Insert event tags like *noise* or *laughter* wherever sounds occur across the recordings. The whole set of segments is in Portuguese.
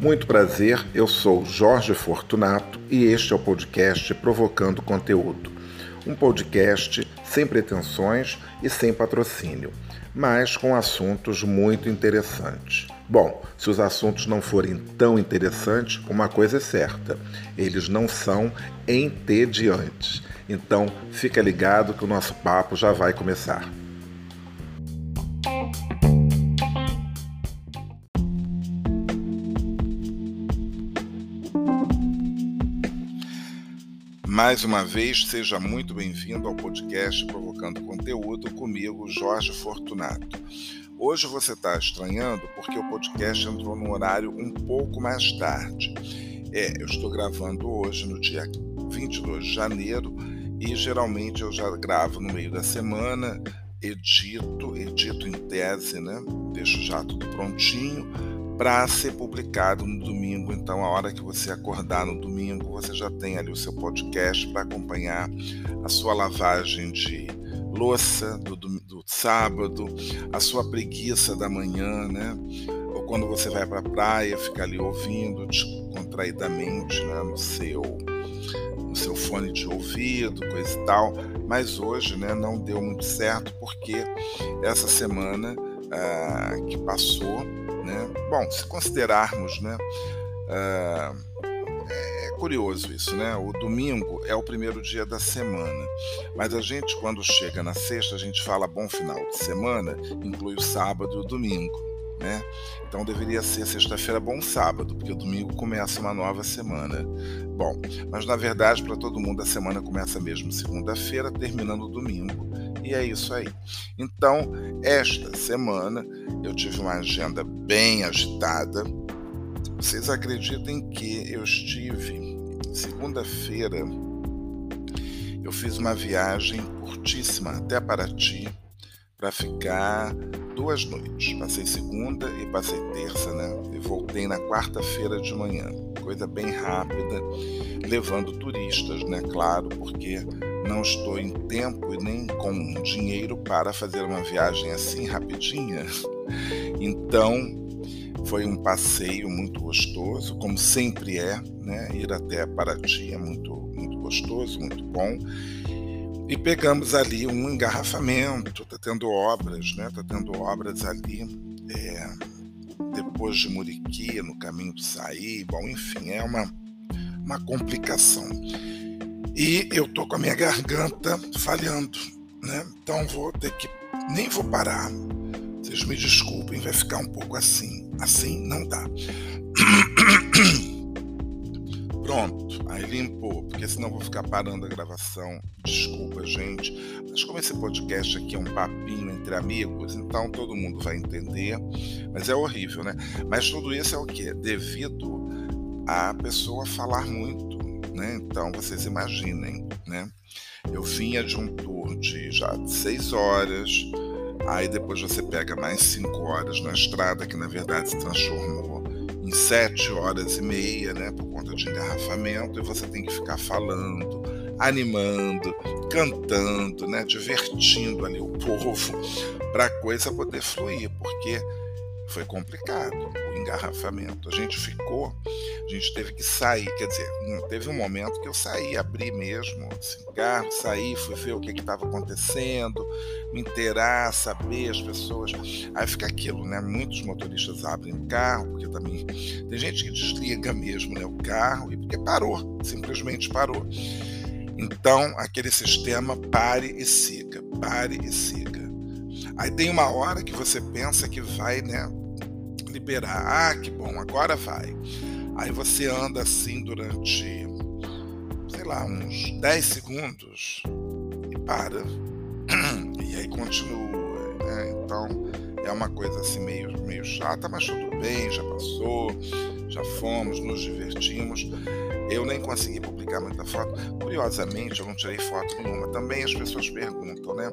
Muito prazer, eu sou Jorge Fortunato e este é o podcast Provocando Conteúdo. Um podcast sem pretensões e sem patrocínio, mas com assuntos muito interessantes. Bom, se os assuntos não forem tão interessantes, uma coisa é certa: eles não são entediantes. Então, fica ligado que o nosso papo já vai começar. Mais uma vez, seja muito bem-vindo ao podcast Provocando Conteúdo comigo, Jorge Fortunato. Hoje você está estranhando porque o podcast entrou num horário um pouco mais tarde. É, eu estou gravando hoje, no dia 22 de janeiro, e geralmente eu já gravo no meio da semana, edito, edito em tese, né? Deixo já tudo prontinho para ser publicado no domingo. Então, a hora que você acordar no domingo, você já tem ali o seu podcast para acompanhar a sua lavagem de louça do, do, do, sábado, a sua preguiça da manhã, né? Ou quando você vai para a praia, ficar ali ouvindo descontraidamente né? no seu no seu fone de ouvido, coisa e tal. Mas hoje, né, não deu muito certo porque essa semana ah, que passou né? Bom, se considerarmos, né, uh, é curioso isso, né? O domingo é o primeiro dia da semana, mas a gente, quando chega na sexta, a gente fala bom final de semana, inclui o sábado e o domingo. Né? Então deveria ser sexta-feira bom sábado, porque o domingo começa uma nova semana. Bom, mas na verdade para todo mundo a semana começa mesmo segunda-feira, terminando domingo. E é isso aí. Então, esta semana eu tive uma agenda bem agitada. Vocês acreditem que eu estive segunda-feira eu fiz uma viagem curtíssima até Paraty para ficar duas noites. Passei segunda e passei terça, né? E voltei na quarta-feira de manhã. Coisa bem rápida, levando turistas, né? Claro, porque não estou em tempo e nem com dinheiro para fazer uma viagem assim rapidinha. *laughs* Então, foi um passeio muito gostoso, como sempre é, né? Ir até Paraty é muito, muito gostoso, muito bom. E pegamos ali um engarrafamento, tá tendo obras, né? Tá tendo obras ali é, depois de Muriqui, no caminho do Saí, bom, enfim, é uma, uma complicação. E eu tô com a minha garganta falhando, né? Então vou ter que nem vou parar. Vocês me desculpem, vai ficar um pouco assim. Assim não dá. *coughs* Pronto, aí limpou, porque senão vou ficar parando a gravação. Desculpa, gente. Mas como esse podcast aqui é um papinho entre amigos, então todo mundo vai entender. Mas é horrível, né? Mas tudo isso é o quê? Devido a pessoa falar muito né? Então vocês imaginem, né? Eu vinha de um tour de já seis horas, aí depois você pega mais cinco horas na estrada, que na verdade se transformou em sete horas e meia, né? Por conta de engarrafamento, e você tem que ficar falando, animando, cantando, né? Divertindo ali o povo para a coisa poder fluir, porque foi complicado o engarrafamento. A gente ficou, a gente teve que sair, quer dizer, teve um momento que eu saí, abri mesmo o carro, saí, fui ver o que estava acontecendo, me inteirar, saber as pessoas. Aí fica aquilo, né? Muitos motoristas abrem o carro, porque também tem gente que desliga mesmo né, o carro, e porque parou, simplesmente parou. Então, aquele sistema pare e siga, pare e siga. Aí tem uma hora que você pensa que vai, né, liberar. Ah, que bom, agora vai. Aí você anda assim durante, sei lá, uns 10 segundos e para. *clears throat* E aí continua. Né? Então é uma coisa assim meio, meio chata, mas tudo bem, já passou, já fomos, nos divertimos. Eu nem consegui publicar muita foto. Curiosamente, eu não tirei foto nenhuma. Também as pessoas perguntam, né?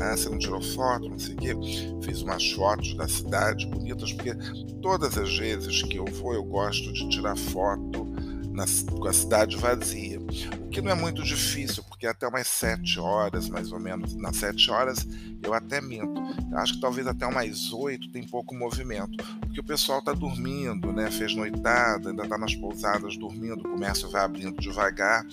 Ah, você não tirou foto, não sei o quê. Fiz umas fotos da cidade bonitas, porque todas as vezes que eu vou, eu gosto de tirar foto na, com a cidade vazia. O que não é muito difícil, porque até umas sete horas, mais ou menos, nas sete horas, eu até minto. Acho que talvez até umas oito tem pouco movimento, porque o pessoal está dormindo, né? Fez noitada, ainda está nas pousadas dormindo, o comércio vai abrindo devagar.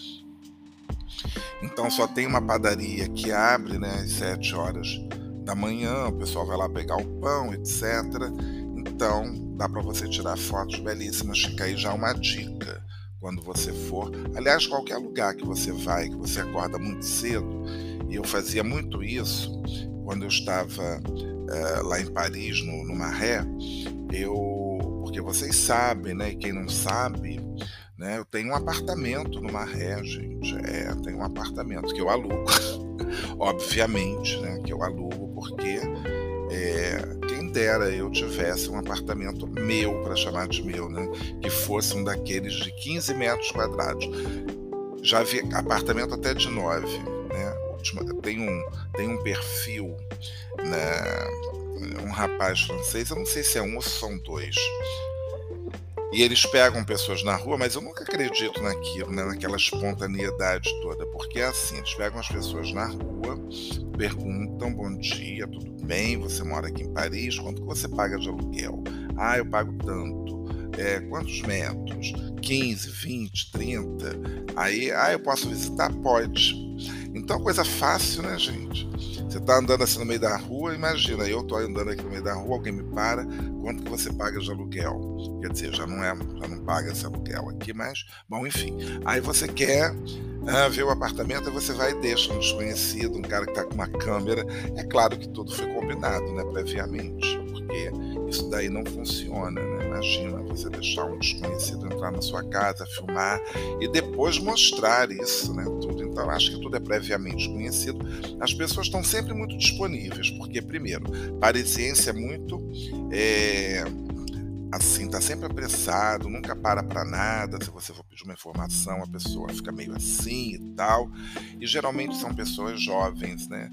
Então só tem uma padaria que abre né, às sete horas da manhã, o pessoal vai lá pegar o pão, etc. Então dá para você tirar fotos belíssimas. Fica aí já uma dica quando você for. Aliás, qualquer lugar que você vai, que você acorda muito cedo, e eu fazia muito isso quando eu estava é, lá em Paris, no, no Maré, eu. Porque vocês sabem, né? Quem não sabe, né? Eu tenho um apartamento no Maré, gente. É, tenho um apartamento que eu alugo. *laughs* Obviamente, né? Que eu alugo porque é, dera eu tivesse um apartamento meu, para chamar de meu, né? que fosse um daqueles de 15 metros quadrados. Já vi apartamento até de 9. Né? Tem, um, tem um perfil, né? um rapaz francês, eu não sei se é um ou se são dois. E eles pegam pessoas na rua, mas eu nunca acredito naquilo, né? naquela espontaneidade toda, porque é assim, eles pegam as pessoas na rua, perguntam bom dia, tudo bem? Você mora aqui em Paris? Quanto que você paga de aluguel? Ah, eu pago tanto. É, quantos metros? 15, 20, 30? Aí, ah, eu posso visitar? Pode. Então, coisa fácil, né, gente? Você está andando assim no meio da rua, imagina, eu estou andando aqui no meio da rua, alguém me para, quanto que você paga de aluguel? Quer dizer, já não é, já não paga esse aluguel aqui, mas, bom, enfim. Aí você quer ah, vê o apartamento, você vai e deixa um desconhecido, um cara que está com uma câmera. É claro que tudo foi combinado, né, previamente, porque isso daí não funciona, né? Imagina você deixar um desconhecido entrar na sua casa, filmar e depois mostrar isso, né? Tudo. Então, acho que tudo é previamente conhecido. As pessoas estão sempre muito disponíveis, porque, primeiro, parisiense é muito. É assim, tá sempre apressado, nunca para para nada. Se você for pedir uma informação, a pessoa fica meio assim e tal. E geralmente são pessoas jovens, né?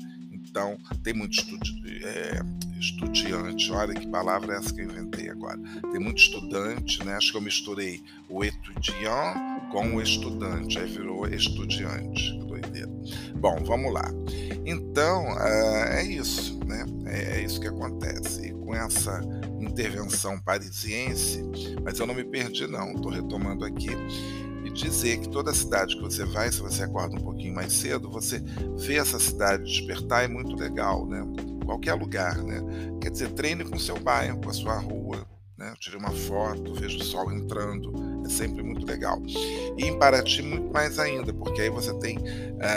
Então, tem muito estudi é, estudiante. Olha que palavra é essa que eu inventei agora. Tem muito estudante, né? Acho que eu misturei o etudiant com o estudante. Aí virou estudiante. Que doideira. Bom, vamos lá. Então, uh, é isso, né? É, é isso que acontece. E com essa intervenção parisiense, mas eu não me perdi não, estou retomando aqui e dizer que toda cidade que você vai, se você acorda um pouquinho mais cedo, você vê essa cidade despertar é muito legal, né? Qualquer lugar, né? Quer dizer, treine com seu bairro, com a sua rua, né? Tire uma foto, veja o sol entrando, é sempre muito legal. E em Paraty muito mais ainda, porque aí você tem uh,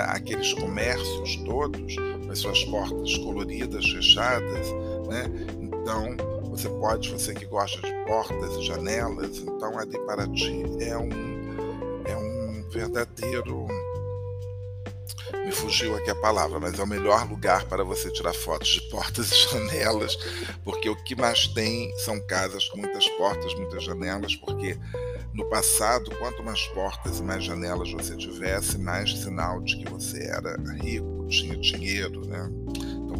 aqueles comércios todos, com as suas portas coloridas, fechadas, né? Então você pode, você que gosta de portas e janelas, então ali para ti um, é um verdadeiro. Me fugiu aqui a palavra, mas é o melhor lugar para você tirar fotos de portas e *laughs* janelas, porque o que mais tem são casas com muitas portas, muitas janelas, porque no passado, quanto mais portas e mais janelas você tivesse, mais sinal de que você era rico, tinha dinheiro, né?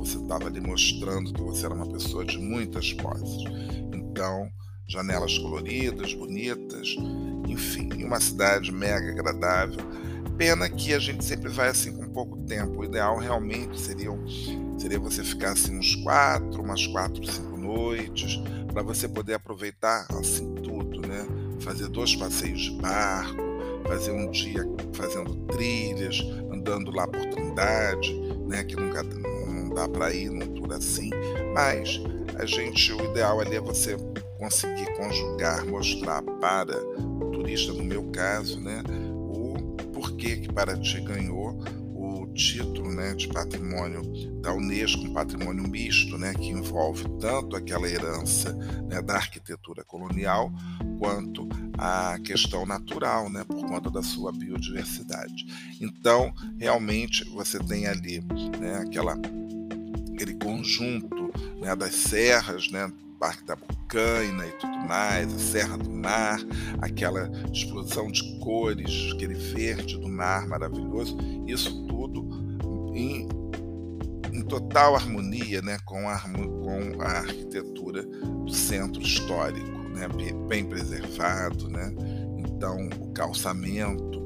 você estava ali mostrando que você era uma pessoa de muitas posses. Então, janelas coloridas, bonitas, enfim, uma cidade mega agradável. Pena que a gente sempre vai assim com pouco tempo. O ideal realmente seria, seria você ficar assim uns quatro, umas quatro, cinco noites, para você poder aproveitar assim tudo, né? Fazer dois passeios de barco, fazer um dia fazendo trilhas, andando lá por Trindade, né? Que nunca dá para ir num tour assim, mas a gente, o ideal ali é você conseguir conjugar, mostrar para o turista, no meu caso, né, o porquê que Paraty ganhou o título né, de patrimônio da Unesco, um patrimônio misto, né, que envolve tanto aquela herança né, da arquitetura colonial quanto a questão natural, né, por conta da sua biodiversidade. Então, realmente, você tem ali né, aquela aquele conjunto né, das serras, né, Parque da Bucaina e tudo mais, a Serra do Mar, aquela explosão de cores, aquele verde do mar maravilhoso, isso tudo em, em total harmonia né, com, a, com a arquitetura do centro histórico, né, bem preservado. Né? então o calçamento.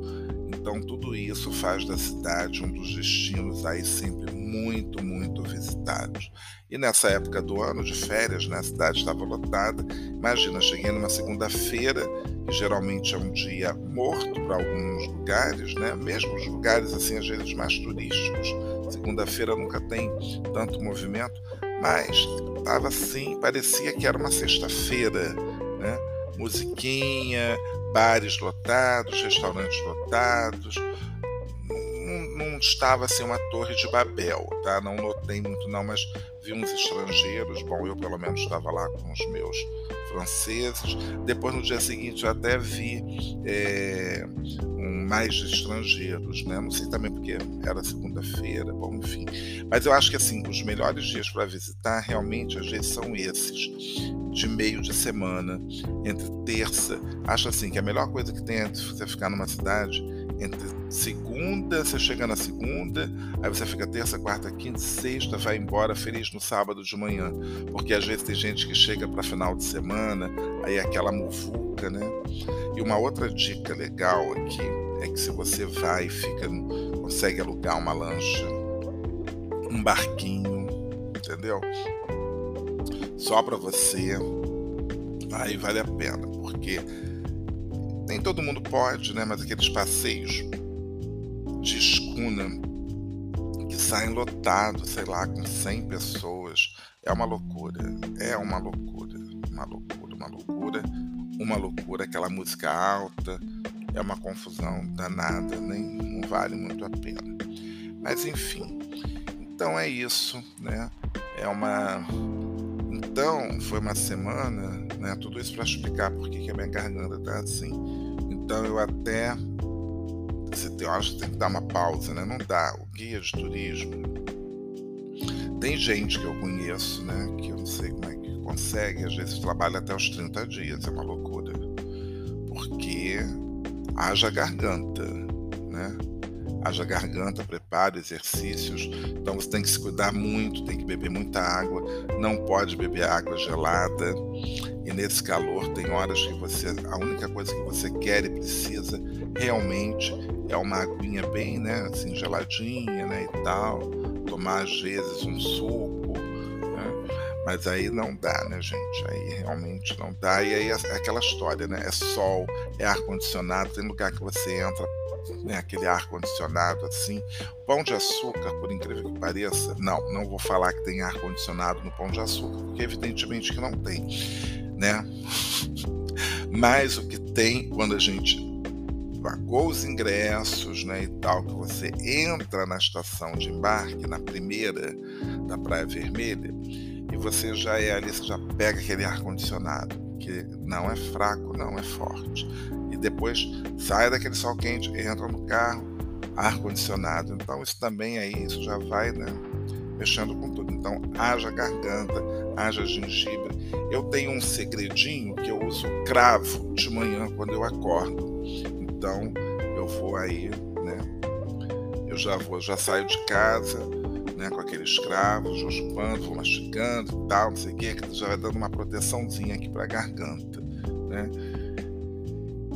Então tudo isso faz da cidade um dos destinos aí sempre muito, muito visitados. E nessa época do ano, de férias, né, a cidade estava lotada. Imagina, cheguei numa segunda-feira, que geralmente é um dia morto para alguns lugares, né? mesmo os lugares assim, às vezes mais turísticos. Segunda-feira nunca tem tanto movimento, mas estava assim, parecia que era uma sexta-feira, né? Musiquinha, bares lotados, restaurantes lotados, não estava assim uma torre de Babel, tá? Não notei muito não, mas vi uns estrangeiros. Bom, eu pelo menos estava lá com os meus franceses. Depois no dia seguinte eu até vi é, um, mais estrangeiros, né? Não sei também porque era segunda-feira, bom, enfim. Mas eu acho que assim os melhores dias para visitar realmente às vezes são esses de meio de semana, entre terça. Acho assim que a melhor coisa que tem é você ficar numa cidade entre segunda, você chega na segunda, aí você fica terça, quarta, quinta, sexta, vai embora feliz no sábado de manhã. Porque às vezes tem gente que chega para final de semana, aí é aquela muvuca, né? E uma outra dica legal aqui é que se você vai e fica, consegue alugar uma lancha, um barquinho, entendeu? Só para você, aí vale a pena, porque nem todo mundo pode, né? Mas aqueles passeios de escuna que saem lotados, sei lá, com 100 pessoas, é uma loucura. É uma loucura, uma loucura, uma loucura, uma loucura. Aquela música alta, é uma confusão danada, nem não vale muito a pena. Mas enfim, então é isso, né? É uma então, foi uma semana, né? Tudo isso para explicar por que a minha garganta tá assim. Então, eu até. Você tem horas que tem que dar uma pausa, né? Não dá. O guia de turismo. Tem gente que eu conheço, né? Que eu não sei como é que consegue, às vezes trabalha até os 30 dias, é uma loucura. Porque haja garganta, né? haja garganta, prepare exercícios. Então você tem que se cuidar muito, tem que beber muita água, não pode beber água gelada. E nesse calor tem horas que você a única coisa que você quer e precisa realmente é uma aguinha bem, né, assim geladinha, né, e tal. Tomar às vezes um suco, né? Mas aí não dá, né, gente? Aí realmente não dá. E aí é aquela história, né? É sol, é ar condicionado, tem lugar que você entra né, aquele ar condicionado assim. Pão de açúcar, por incrível que pareça, não, não vou falar que tem ar condicionado no pão de açúcar, porque evidentemente que não tem, né? *laughs* Mas o que tem quando a gente pagou os ingressos, né, e tal, que você entra na estação de embarque, na primeira da Praia Vermelha, e você já é ali, você já pega aquele ar condicionado, que não é fraco, não é forte e depois sai daquele sol quente, entra no carro, ar condicionado. Então isso também aí, isso já vai, né, mexendo com tudo. Então haja garganta, haja gengibre. Eu tenho um segredinho que eu uso cravo de manhã quando eu acordo. Então eu vou aí, né, eu já vou, já saio de casa, né, com aqueles cravos, vou chupando, vou mastigando e tal, não sei o que, que já vai dando uma proteçãozinha aqui para a garganta, né?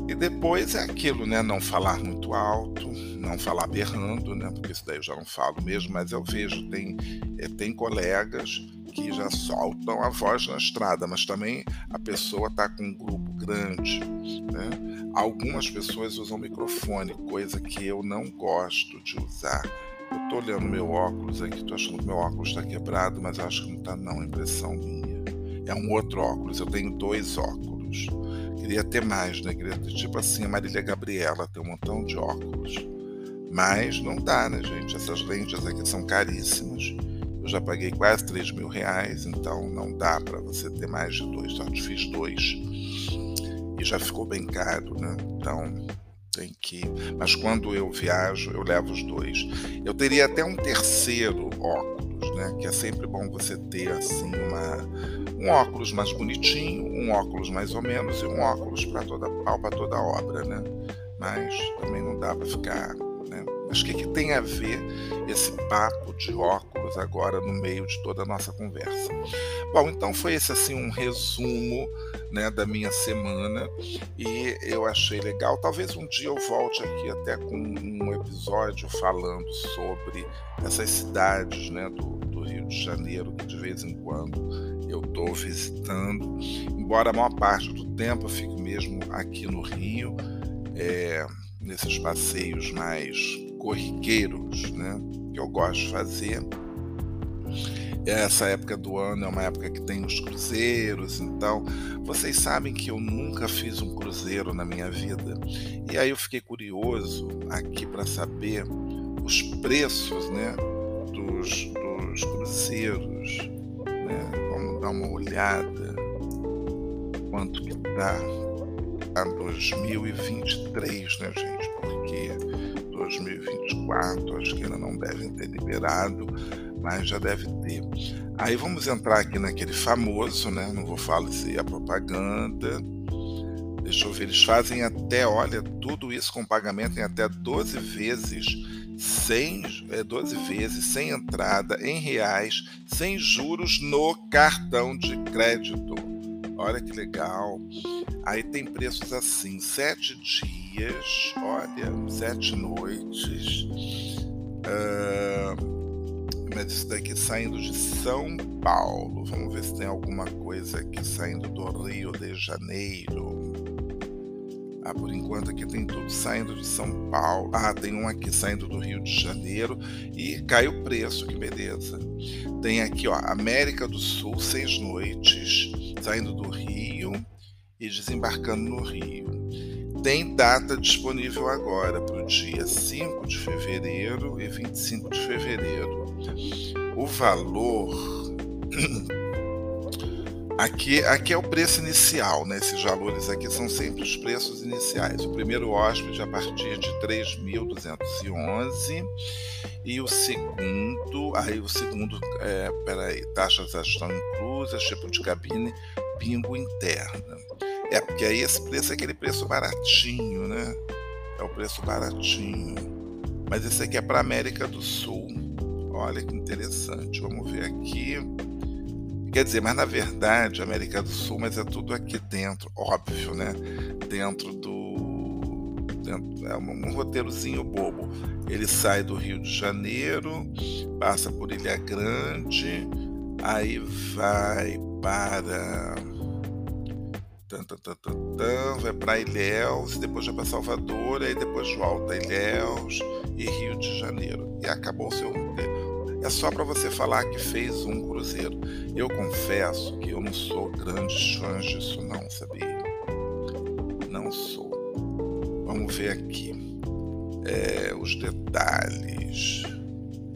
E depois é aquilo, né? Não falar muito alto, não falar berrando, né? Porque isso daí eu já não falo mesmo, mas eu vejo, tem, é, tem colegas que já soltam a voz na estrada, mas também a pessoa está com um grupo grande. Né? Algumas pessoas usam microfone, coisa que eu não gosto de usar. Eu estou olhando meu óculos aqui, estou achando que meu óculos está quebrado, mas acho que não está não, impressão minha. É um outro óculos, eu tenho dois óculos. Queria ter mais, né? Queria ter, tipo assim, a Marília Gabriela, ter um montão de óculos. Mas não dá, né, gente? Essas lentes aqui são caríssimas. Eu já paguei quase 3 mil reais, então não dá para você ter mais de dois. Só te fiz dois. E já ficou bem caro, né? Então tem que. Mas quando eu viajo, eu levo os dois. Eu teria até um terceiro óculos, né? Que é sempre bom você ter assim uma um óculos mais bonitinho, um óculos mais ou menos e um óculos para toda para toda obra, né? Mas também não dá para ficar Mas o que, que tem a ver esse papo de óculos agora no meio de toda a nossa conversa? Bom, então foi esse assim um resumo né, da minha semana e eu achei legal. Talvez um dia eu volte aqui até com um episódio falando sobre essas cidades né, do, do Rio de Janeiro que de vez em quando eu estou visitando, embora a maior parte do tempo eu fique mesmo aqui no Rio. É, nesses passeios mais corriqueiros, né, que eu gosto de fazer. Essa época do ano é uma época que tem os cruzeiros, então vocês sabem que eu nunca fiz um cruzeiro na minha vida. E aí eu fiquei curioso aqui para saber os preços, né, dos, dos cruzeiros, né? Vamos dar uma olhada quanto que tá a 2023, né, gente? Porque 2024 acho que ainda não devem ter liberado, mas já deve ter. Aí vamos entrar aqui naquele famoso, né? Não vou falar se é propaganda. Deixa eu ver, eles fazem até, olha, tudo isso com pagamento em até 12 vezes, sem, é, 12 vezes, sem entrada, em reais, sem juros no cartão de crédito. Olha que legal. Aí tem preços assim, sete dias, olha, sete noites. Uh, mas isso daqui saindo de São Paulo. Vamos ver se tem alguma coisa aqui saindo do Rio de Janeiro. Ah, por enquanto aqui tem tudo saindo de São Paulo. Ah, tem um aqui saindo do Rio de Janeiro e cai o preço, que beleza. Tem aqui, ó, América do Sul, seis noites, saindo do Rio e desembarcando no Rio. Tem data disponível agora para o dia 5 de fevereiro e 25 de fevereiro. O valor. *clears throat* Aqui, aqui é o preço inicial, né? Esses valores aqui são sempre os preços iniciais. O primeiro hóspede a partir de 3.211 e o segundo, aí o segundo, é, peraí, taxas estão inclusas, tipo de cabine, bingo interna. É, porque aí esse preço é aquele preço baratinho, né? É o preço baratinho. Mas esse aqui é para América do Sul. Olha que interessante. Vamos ver aqui. Quer dizer, mas na verdade, América do Sul, mas é tudo aqui dentro, óbvio, né? Dentro do. Dentro, é um, um roteirozinho bobo. Ele sai do Rio de Janeiro, passa por Ilha Grande, aí vai para vai para Ilhéus, depois vai para Salvador, aí depois volta a Ilhéus e Rio de Janeiro. E acabou o seu roteiro. É só para você falar que fez um cruzeiro. Eu confesso que eu não sou grande fã disso, não, sabia? Não sou. Vamos ver aqui é, os detalhes.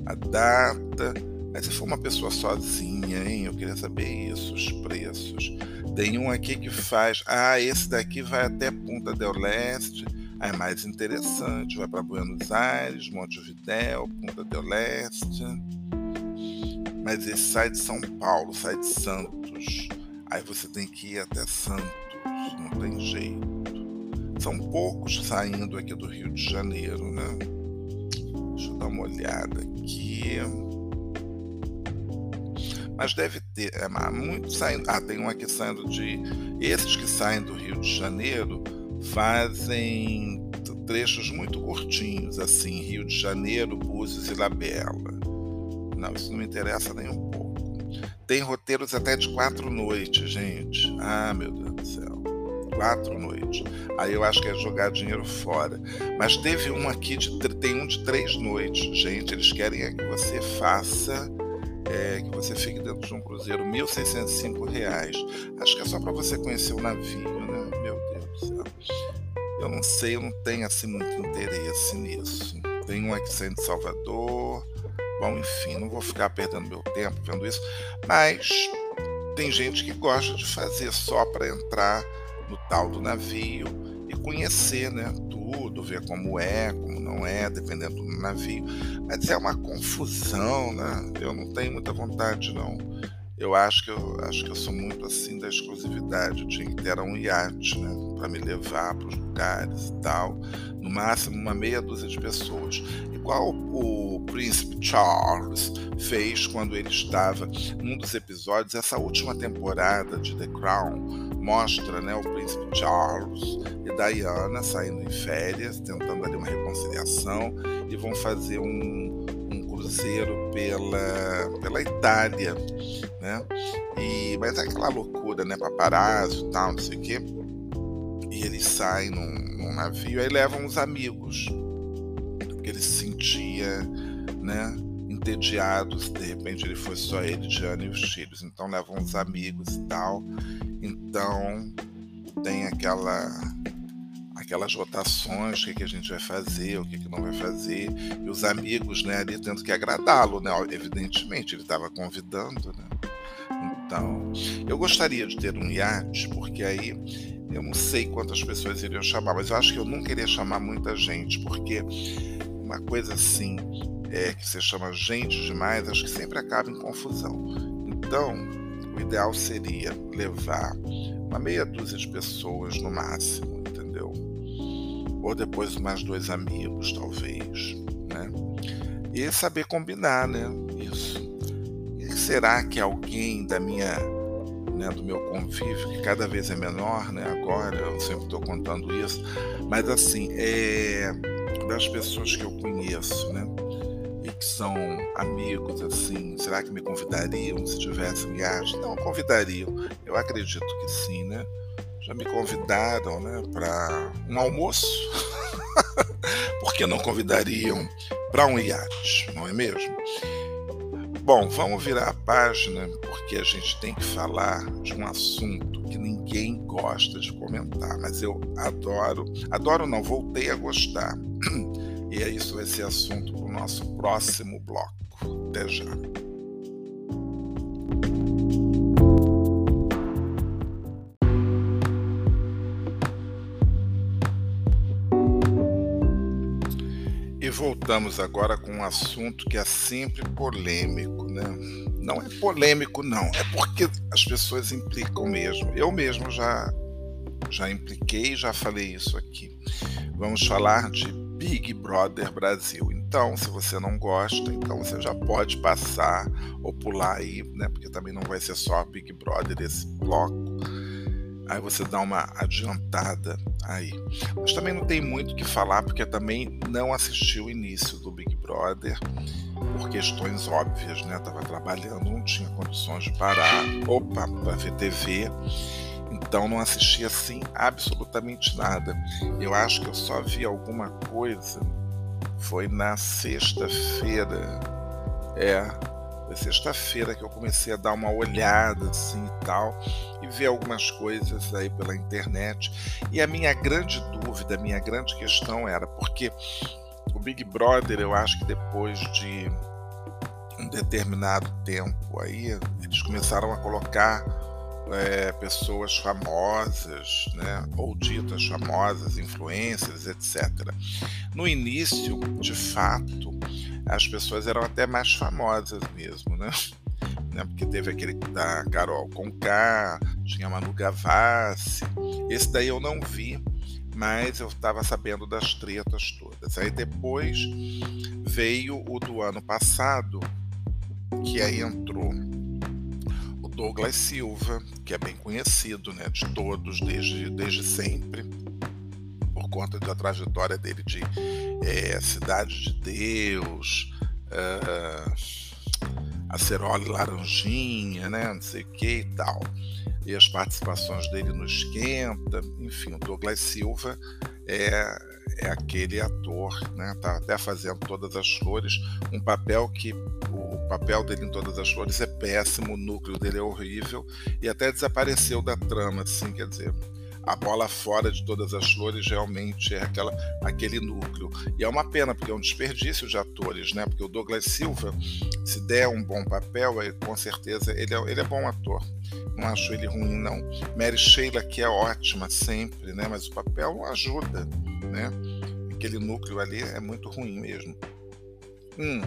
A data. Mas se for uma pessoa sozinha, hein? Eu queria saber isso, os preços. Tem um aqui que faz. Ah, esse daqui vai até Punta del Leste. É mais interessante. Vai para Buenos Aires, Montevidéu, Punta del Leste. Mas esse sai de São Paulo, sai de Santos. Aí você tem que ir até Santos. Não tem jeito. São poucos saindo aqui do Rio de Janeiro, né? Deixa eu dar uma olhada aqui. Mas deve ter, é, muito saindo. Ah, tem um aqui saindo de. Esses que saem do Rio de Janeiro fazem trechos muito curtinhos, assim, Rio de Janeiro, Búzios e Labela. Não, isso não me interessa nem um pouco. Tem roteiros até de quatro noites, gente. Ah, meu Deus do céu. Quatro noites. Aí eu acho que é jogar dinheiro fora. Mas teve um aqui, de, tem um de três noites. Gente, eles querem é que você faça é, que você fique dentro de um cruzeiro, R$ 1.605. Acho que é só para você conhecer o navio, Eu não sei, eu não tenho assim muito interesse nisso. Tem um de Salvador. Bom, enfim, não vou ficar perdendo meu tempo vendo isso, mas tem gente que gosta de fazer só para entrar no tal do navio e conhecer, né? Tudo, ver como é, como não é, dependendo do navio. Mas é uma confusão, né? Eu não tenho muita vontade, não, eu acho que eu acho que eu sou muito assim da exclusividade. Que ter um iate, né, para me levar para os lugares e tal. No máximo uma meia dúzia de pessoas. Igual o príncipe Charles fez quando ele estava num dos episódios essa última temporada de The Crown mostra, né, o príncipe Charles e Diana saindo em férias, tentando ali uma reconciliação e vão fazer um cruzeiro pela pela Itália né? E, mas é aquela loucura, né? Paparazzo e tal, não sei o quê. E ele sai num, num navio, aí levam os amigos. Porque ele se sentia, né? Entediado se de repente ele fosse só ele, Diana e os filhos. Então levam os amigos e tal. Então tem aquela aquelas rotações, o que, que a gente vai fazer, o que, que não vai fazer, e os amigos, né, ali tendo que agradá-lo, né, evidentemente, ele estava convidando, né, então, eu gostaria de ter um iate, porque aí eu não sei quantas pessoas iriam chamar, mas eu acho que eu não queria chamar muita gente, porque uma coisa assim é que você chama gente demais, acho que sempre acaba em confusão. Então, o ideal seria levar uma meia dúzia de pessoas no máximo, entendeu? Ou depois mais dois amigos, talvez, né? E saber combinar, né? Isso será que alguém da minha, né, do meu convívio, que cada vez é menor, né, agora eu sempre estou contando isso, mas assim, é, das pessoas que eu conheço, né, e que são amigos, assim, será que me convidariam se tivesse viagem? Não, convidariam, eu acredito que sim, né, já me convidaram, né, para um almoço, *laughs* por que não convidariam para um iate, não é mesmo? Bom, vamos virar a página porque a gente tem que falar de um assunto que ninguém gosta de comentar, mas eu adoro, adoro não, voltei a gostar. *clears throat* E é isso vai ser assunto para o nosso próximo bloco. Até já. Voltamos agora com um assunto que é sempre polêmico, né? Não é polêmico, não, é porque as pessoas implicam mesmo. Eu mesmo já, já impliquei, já falei isso aqui. Vamos falar de Big Brother Brasil. Então, se você não gosta, então você já pode passar ou pular aí, né? Porque também não vai ser só Big Brother esse bloco Aí você dá uma adiantada aí. Mas também não tem muito o que falar, porque também não assisti o início do Big Brother, por questões óbvias, né? Tava trabalhando, não tinha condições de parar, opa, para ver TV. Então não assisti assim absolutamente nada. Eu acho que eu só vi alguma coisa. Foi na sexta-feira. É, foi sexta-feira que eu comecei a dar uma olhada assim e tal, e ver algumas coisas aí pela internet. E a minha grande dúvida, a minha grande questão era porque o Big Brother, eu acho que depois de um determinado tempo aí, eles começaram a colocar é, pessoas famosas, né, ou ditas famosas, influências, etc. No início, de fato, as pessoas eram até mais famosas mesmo, né? *laughs* né? Porque teve aquele da Carol Conká, tinha Manu Gavassi. Esse daí eu não vi, mas eu estava sabendo das tretas todas. Aí depois veio o do ano passado, que aí entrou Douglas Silva, que é bem conhecido, né, de todos desde, desde sempre, por conta da trajetória dele de é, Cidade de Deus, é, Acerole Laranjinha, né, não sei o que e tal. E as participações dele no Esquenta, enfim, o Douglas Silva é, é aquele ator, né, tá até fazendo Todas as Flores, um papel que o papel dele em Todas as Flores é péssimo, o núcleo dele é horrível e até desapareceu da trama, assim, quer dizer, a bola fora de todas as flores realmente é aquela, aquele núcleo. E é uma pena, porque é um desperdício de atores, né? Porque o Douglas Silva, se der um bom papel, com certeza ele é, ele é bom ator. Não acho ele ruim, não. Mary Sheila, que é ótima sempre, né? Mas o papel ajuda, né? Aquele núcleo ali é muito ruim mesmo. Hum.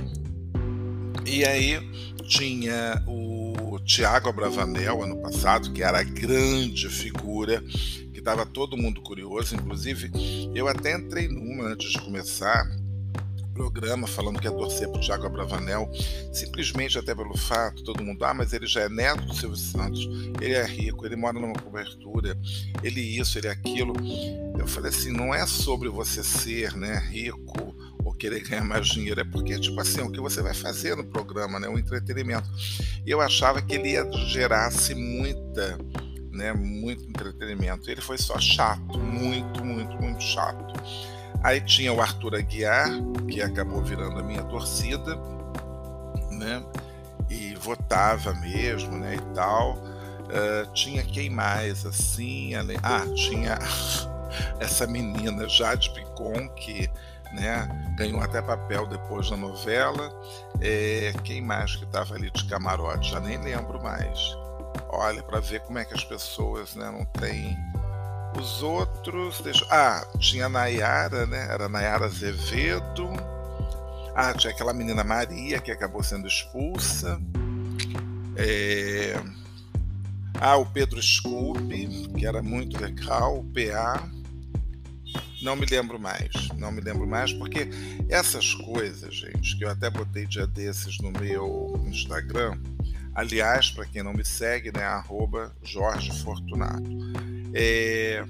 E aí tinha o Tiago Abravanel ano passado, que era a grande figura, que estava todo mundo curioso. Inclusive, eu até entrei numa antes de começar programa falando que ia torcer para o Tiago Abravanel, simplesmente até pelo fato, todo mundo, ah, mas ele já é neto do Silvio Santos, ele é rico, ele mora numa cobertura, ele isso, ele aquilo. Eu falei assim, não é sobre você ser né, rico ou querer ganhar mais dinheiro, é porque, tipo assim, o que você vai fazer no programa, né, o entretenimento. E eu achava que ele ia gerar-se muita, né, muito entretenimento. Ele foi só chato, muito, muito, muito chato. Aí tinha o Arthur Aguiar, que acabou virando a minha torcida, né? E votava mesmo, né? E tal. Uh, tinha quem mais, assim? Ah, tinha *laughs* essa menina Jade Picon, que né, ganhou até papel depois da novela. É, quem mais que estava ali de camarote? Já nem lembro mais. Olha, para ver como é que as pessoas né, não têm os outros. Deixa... Ah, tinha a Nayara, né? Era Nayara Azevedo. Ah, tinha aquela menina Maria que acabou sendo expulsa. É... Ah, o Pedro Scooby, que era muito legal, o PA. Não me lembro mais, não me lembro mais, porque essas coisas, gente, que eu até botei dia desses no meu Instagram, aliás, para quem não me segue, né, arroba Jorge Fortunato. É,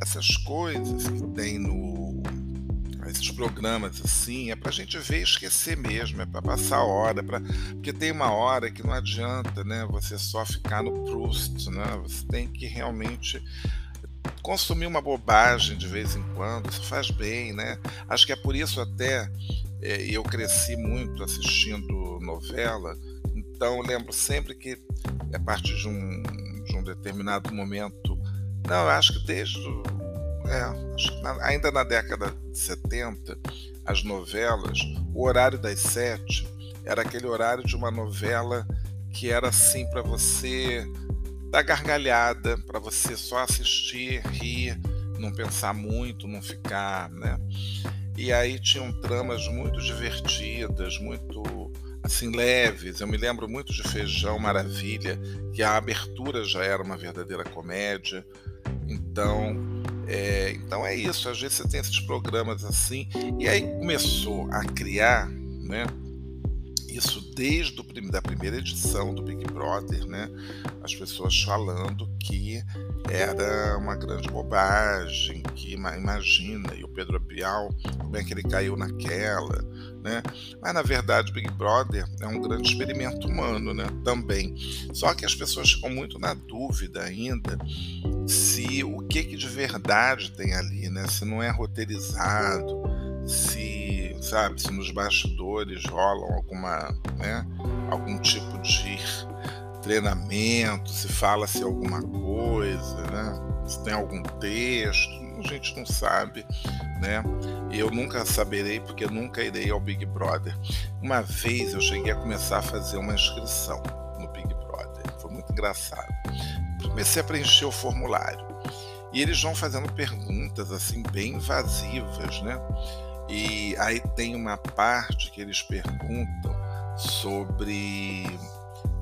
essas coisas que tem no esses programas assim é para a gente ver e esquecer mesmo, é para passar a hora, pra, porque tem uma hora que não adianta, né? Você só ficar no Proust, né? Você tem que realmente consumir uma bobagem de vez em quando, isso faz bem, né? Acho que é por isso até é, eu cresci muito assistindo novela, então lembro sempre que a partir de um de um determinado momento. Não, acho que desde. É, acho que na, ainda na década de 70, as novelas, o horário das sete era aquele horário de uma novela que era assim para você dar gargalhada, para você só assistir, rir, não pensar muito, não ficar, né? E aí tinham tramas muito divertidas, muito assim leves. Eu me lembro muito de Feijão Maravilha, que a abertura já era uma verdadeira comédia. Então, é, então é isso. Às vezes você tem esses programas assim e aí começou a criar, né? Isso desde o, da primeira edição do Big Brother, né? As pessoas falando que era uma grande bobagem, que imagina, e o Pedro Bial, como é que ele caiu naquela, né? Mas na verdade, Big Brother é um grande experimento humano, né? Também. Só que as pessoas ficam muito na dúvida ainda se o que, que de verdade tem ali, né? Se não é roteirizado, se, sabe, se nos bastidores rolam alguma, né? Algum tipo de treinamento, se fala-se alguma coisa, né? Se tem algum texto, a gente não sabe, né? Eu nunca saberei porque nunca irei ao Big Brother. Uma vez eu cheguei a começar a fazer uma inscrição no Big Brother, foi muito engraçado. Comecei a preencher o formulário e eles vão fazendo perguntas assim bem invasivas, né? E aí tem uma parte que eles perguntam sobre,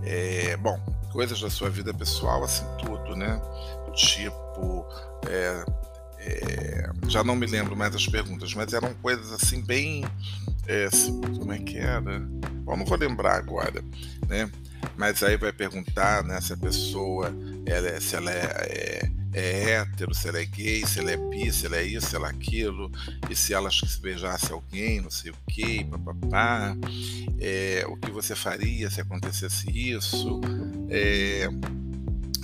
é, bom, coisas da sua vida pessoal, assim tudo, né? Tipo, é, é, já não me lembro mais das perguntas, mas eram coisas assim bem. É, como é que era? Bom, não vou lembrar agora, né? Mas aí vai perguntar né, se a pessoa ela é, se ela é, é, é, hétero, se ela é gay, se ela é bi, se ela é isso, se ela é aquilo, e se ela se beijasse alguém, não sei o que, papapá, é, o que você faria se acontecesse isso. É,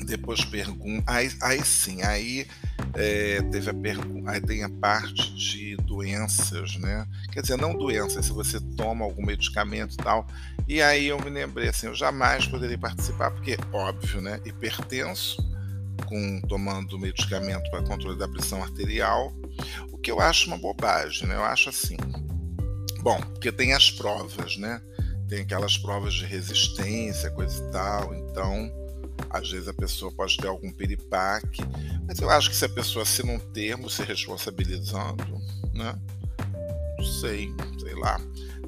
depois pergunta. Aí, aí sim, aí é, teve a pergunta. Aí tem a parte de doenças, né? Quer dizer, não doenças, se você toma algum medicamento e tal. E aí eu me lembrei assim, eu jamais poderia participar, porque, óbvio, né? Hipertenso, com tomando medicamento para controle da pressão arterial, o que eu acho uma bobagem, né? Eu acho assim. Bom, porque tem as provas, né? Tem aquelas provas de resistência, coisa e tal, então às vezes a pessoa pode ter algum piripaque, mas eu acho que se a pessoa assina um termo se responsabilizando, né? Não sei, sei lá.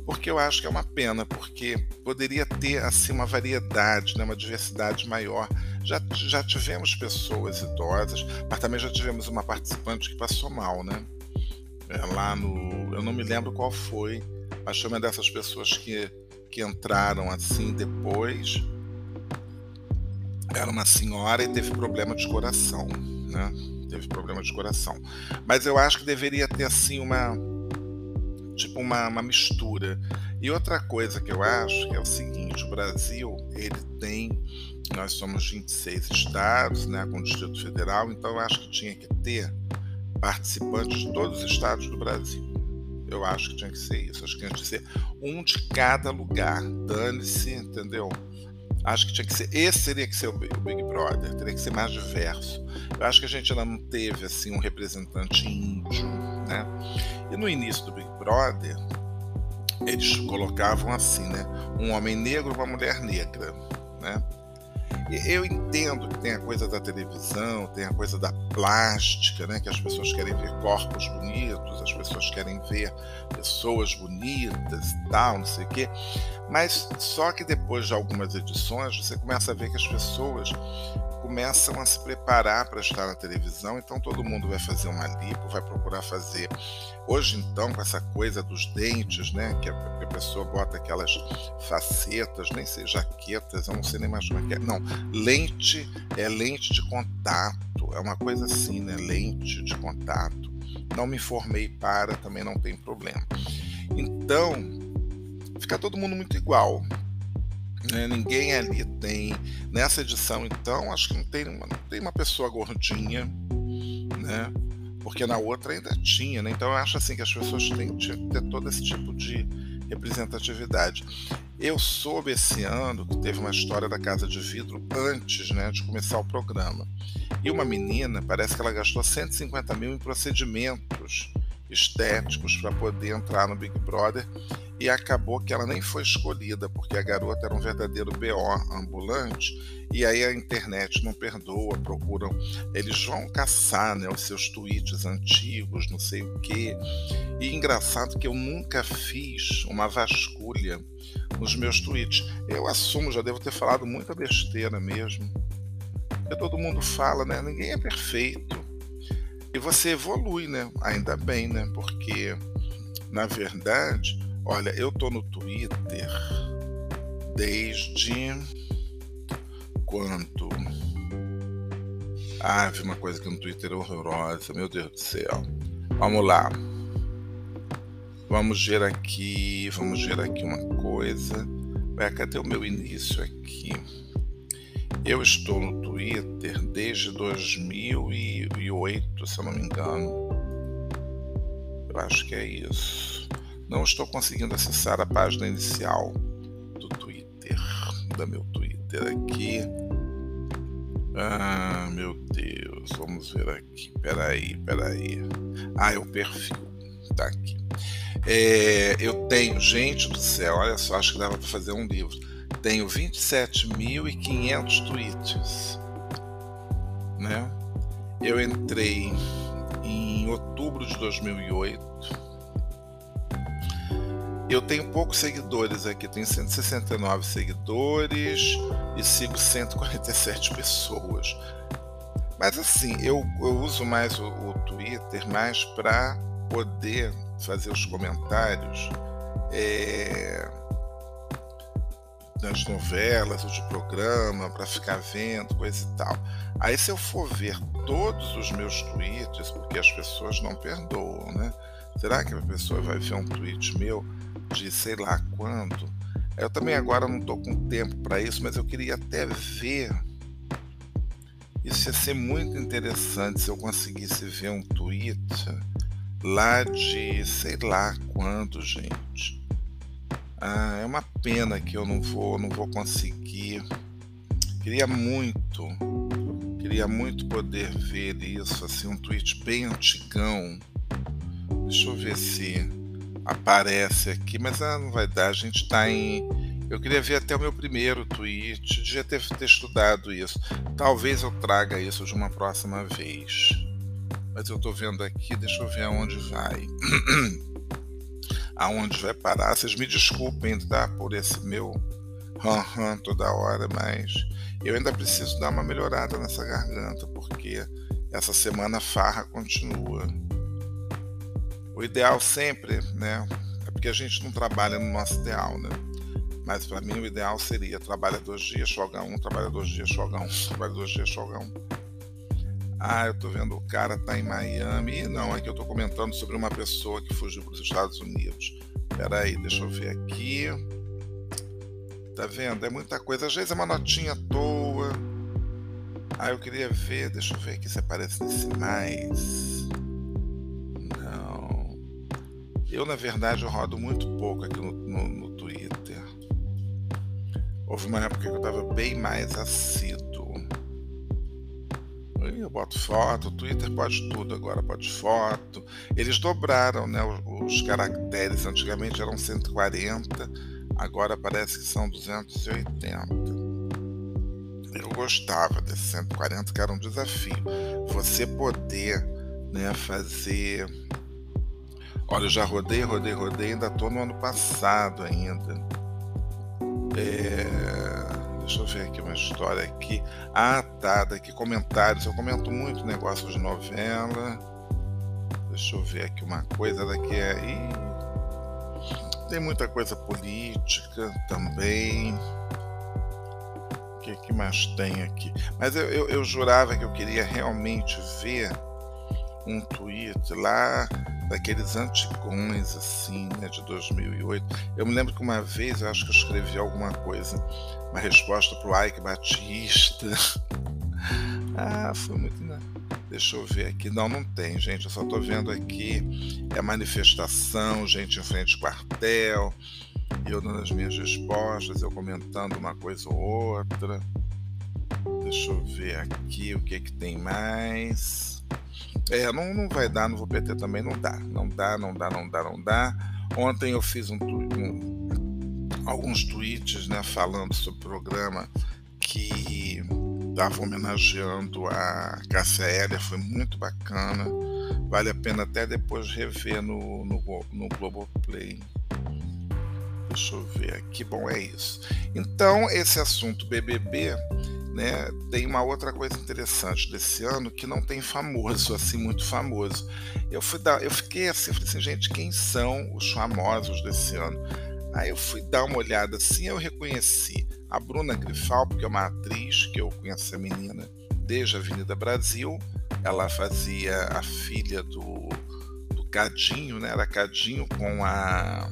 porque eu acho que é uma pena, porque poderia ter assim uma variedade, né, uma diversidade maior. Já, já tivemos pessoas idosas, mas também já tivemos uma participante que passou mal, né? É, lá no. Eu não me lembro qual foi, mas foi uma dessas pessoas que, que entraram assim depois. Era uma senhora e teve problema de coração, né? Teve problema de coração. Mas eu acho que deveria ter assim uma tipo uma, uma mistura. E outra coisa que eu acho que é o seguinte, o Brasil, ele tem, nós somos 26 estados, né, com o Distrito Federal, então eu acho que tinha que ter participantes de todos os estados do Brasil. Eu acho que tinha que ser isso, acho que tinha que ser um de cada lugar. Dane-se, entendeu? Acho que tinha que ser. Esse teria que ser o Big Brother, teria que ser mais diverso. Eu acho que a gente ainda não teve assim um representante índio, né? E no início do Big Brother, eles colocavam assim, né? Um homem negro, uma mulher negra, né? Eu entendo que tem a coisa da televisão, tem a coisa da plástica, né? Que as pessoas querem ver corpos bonitos, as pessoas querem ver pessoas bonitas e tal, não sei o quê. Mas só que depois de algumas edições você começa a ver que as pessoas começam a se preparar para estar na televisão, então todo mundo vai fazer uma lipo, vai procurar fazer. Hoje então, com essa coisa dos dentes, né, que a, pessoa bota aquelas facetas, nem sei, jaquetas, eu não sei nem mais como é que é. Não, lente é lente de contato, é uma coisa assim, né, lente de contato. Não me formei para, também não tem problema. Então, fica todo mundo muito igual. Né? Ninguém ali tem. Nessa edição, então, acho que não tem, não tem uma pessoa gordinha, né? Porque na outra ainda tinha, né? Então eu acho assim que as pessoas têm que ter todo esse tipo de representatividade. Eu soube esse ano que teve uma história da Casa de Vidro antes né, de começar o programa. E uma menina, parece que ela gastou 150 mil em procedimentos estéticos para poder entrar no Big Brother e acabou que ela nem foi escolhida, porque a garota era um verdadeiro BO ambulante, e aí a internet não perdoa, procuram, eles vão caçar né, os seus tweets antigos, não sei o quê. E engraçado que eu nunca fiz uma vasculha nos meus tweets. Eu assumo, já devo ter falado muita besteira mesmo. Porque todo mundo fala, né? Ninguém é perfeito. E você evolui, né? Ainda bem, né? Porque, na verdade, Olha, eu tô no Twitter desde quando? Ah, vi uma coisa aqui no Twitter horrorosa, meu Deus do céu. Vamos lá. Vamos ver aqui, vamos ver aqui uma coisa. Ué, cadê o meu início aqui? Eu estou no Twitter desde 2008, se eu não me engano. Eu acho que é isso. Não estou conseguindo acessar a página inicial do Twitter, da meu Twitter aqui. Ah, meu Deus, vamos ver aqui. Peraí, peraí. Ah, é o perfil. Tá aqui. É, eu tenho, gente do céu, olha só, acho que dava para fazer um livro. Tenho 27.500 tweets. Né? Eu entrei em outubro de 2008 eu tenho poucos seguidores aqui, tenho 169 seguidores e sigo 147 *laughs* pessoas. Mas assim, eu, eu uso mais o, o Twitter mais para poder fazer os comentários é, das novelas ou de programa, para ficar vendo, coisa e tal. Aí se eu for ver todos os meus tweets, porque as pessoas não perdoam, né? Será que a pessoa vai ver um tweet meu? de sei lá quando. Eu também agora não estou com tempo para isso, mas eu queria até ver. Isso ia ser muito interessante se eu conseguisse ver um tweet lá de sei lá quando, gente. Ah, é uma pena que eu não vou, não vou conseguir. Queria muito, queria muito poder ver isso, assim, um tweet bem antigão. Deixa eu ver se aparece aqui, mas ah, não vai dar. A gente está em. Eu queria ver até o meu primeiro tweet, devia ter, ter estudado isso. Talvez eu traga isso de uma próxima vez. Mas eu estou vendo aqui, deixa eu ver aonde vai. *clears throat* aonde vai parar. Vocês me desculpem, tá? Por esse meu ran-ran toda hora, mas eu ainda preciso dar uma melhorada nessa garganta, porque essa semana a farra continua. O ideal sempre, né? É porque a gente não trabalha no nosso ideal, né? Mas para mim o ideal seria trabalha dois dias, folga um, trabalha dois dias, folga um, trabalha dois dias, folga um. Ah, eu tô vendo o cara tá em Miami. Não, aqui eu tô comentando sobre uma pessoa que fugiu para os Estados Unidos. Peraí, deixa eu ver aqui. Tá vendo? É muita coisa. Às vezes é uma notinha à toa. Ah, eu queria ver. Deixa eu ver aqui se aparece nesse mais. Não. Eu, na verdade, eu rodo muito pouco aqui no, no, no Twitter. Houve uma época que eu estava bem mais assíduo. Boto foto, o Twitter pode tudo agora, pode foto. Eles dobraram né, os, os caracteres, antigamente eram 140, agora parece que são 280. Eu gostava desse 140, que era um desafio. Você poder né, fazer. Olha, eu já rodei, rodei, rodei, ainda estou no ano passado ainda. É... Deixa eu ver aqui uma história aqui. Ah, tá, daqui comentários. Eu comento muito negócio de novela. Deixa eu ver aqui uma coisa daqui aí. Tem muita coisa política também. O que, que mais tem aqui? Mas eu, eu, eu jurava que eu queria realmente ver um tweet lá daqueles antigões assim, né, de 2008. Eu me lembro que uma vez eu acho que eu escrevi alguma coisa, uma resposta para o Ike Batista. *laughs* ah, foi muito. Né? Deixa eu ver aqui. Não, não tem, gente. Eu só estou vendo aqui. É manifestação, gente em frente ao quartel. Eu dando as minhas respostas, eu comentando uma coisa ou outra. Deixa eu ver aqui o que, é que tem mais. É, não, não vai dar no VPT também, não dá. Não dá, não dá, não dá, não dá. Ontem eu fiz um, um, alguns tweets né, falando sobre o programa que estava homenageando a Cássia Hélia, foi muito bacana. Vale a pena até depois rever no, no, no Globoplay. Deixa eu ver aqui. Bom, é isso. Então, esse assunto BBB né, tem uma outra coisa interessante desse ano que não tem famoso, assim, muito famoso. Eu, fui dar, eu fiquei assim, falei assim, gente, quem são os famosos desse ano? Aí eu fui dar uma olhada assim, eu reconheci a Bruna Grifal, porque é uma atriz que eu conheço a menina desde a Avenida Brasil. Ela fazia a filha do, do Cadinho, né? Era Cadinho com a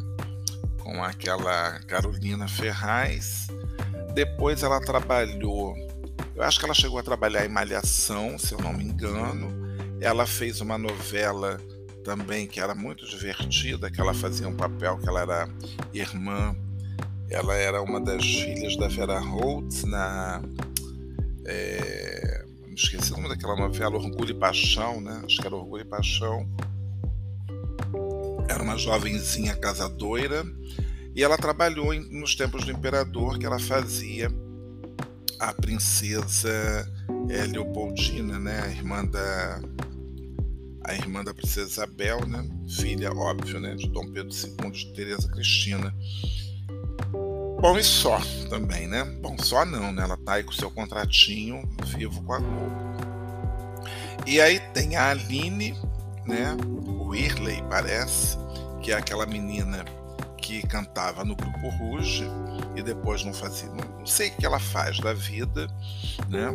com aquela Carolina Ferraz. Depois ela trabalhou eu acho que ela chegou a trabalhar em Malhação, se eu não me engano. Ela fez uma novela também que era muito divertida, que ela fazia um papel que ela era irmã, ela era uma das filhas da Vera Holtz na. É, me esqueci o nome daquela novela, Orgulho e Paixão, né? Acho que era Orgulho e Paixão. Era uma jovenzinha casadoira e ela trabalhou em, nos tempos do imperador, que ela fazia a princesa é, Leopoldina, né, a irmã da a irmã da princesa Isabel, né, filha óbvio, né, de Dom Pedro II de Teresa Cristina. Bom, e só também, né? Bom, só não, né? Ela tá aí com seu contratinho vivo com a Globo. E aí tem a Aline, né? O Irley, parece, que é aquela menina que cantava no grupo Rouge e depois não fazia, não, não sei o que ela faz da vida, né?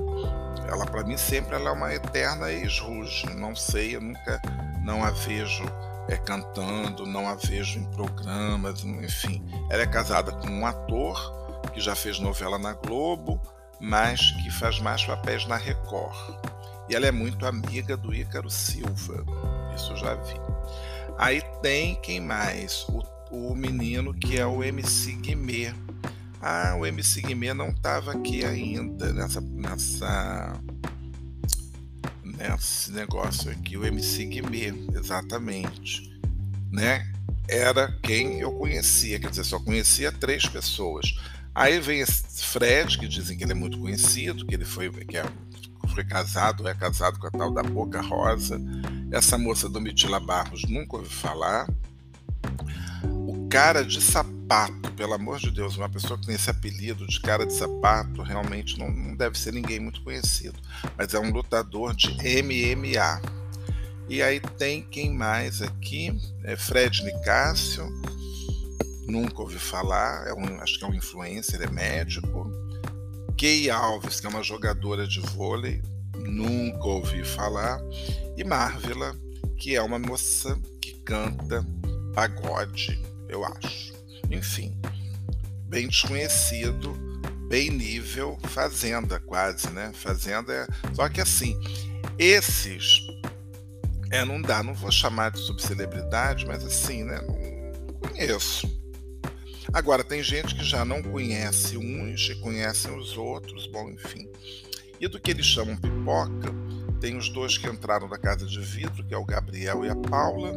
Ela para mim sempre ela é uma eterna ex-Rouge, não sei, eu nunca não a vejo é, cantando, não a vejo em programas, enfim. Ela é casada com um ator que já fez novela na Globo, mas que faz mais papéis na Record. E ela é muito amiga do Ícaro Silva, isso eu já vi. Aí tem quem mais? O o menino que é o MC Guimê. Ah, o MC Guimê não estava aqui ainda nessa, nessa nesse negócio aqui, o MC Guimê, exatamente, né? Era quem eu conhecia, quer dizer, só conhecia três pessoas. Aí vem esse Fred, que dizem que ele é muito conhecido, que ele foi, que é, foi casado, é casado com a tal da Boca Rosa. Essa moça do Mitila Barros nunca ouvi falar. O cara de sapato, pelo amor de Deus, uma pessoa que tem esse apelido de cara de sapato realmente não, não deve ser ninguém muito conhecido, mas é um lutador de MMA. E aí tem quem mais aqui? É Fred Nicásio, nunca ouvi falar, é um, acho que é um influencer, é médico. Kay Alves, que é uma jogadora de vôlei, nunca ouvi falar. E Marvila, que é uma moça que canta pagode, eu acho. Enfim, bem desconhecido, bem nível Fazenda, quase, né? Fazenda é. Só que assim, esses. É, não dá, não vou chamar de subcelebridade, mas assim, né? Não conheço. Agora, tem gente que já não conhece uns e conhecem os outros, bom, enfim. E do que eles chamam pipoca, tem os dois que entraram da Casa de Vidro, que é o Gabriel e a Paula.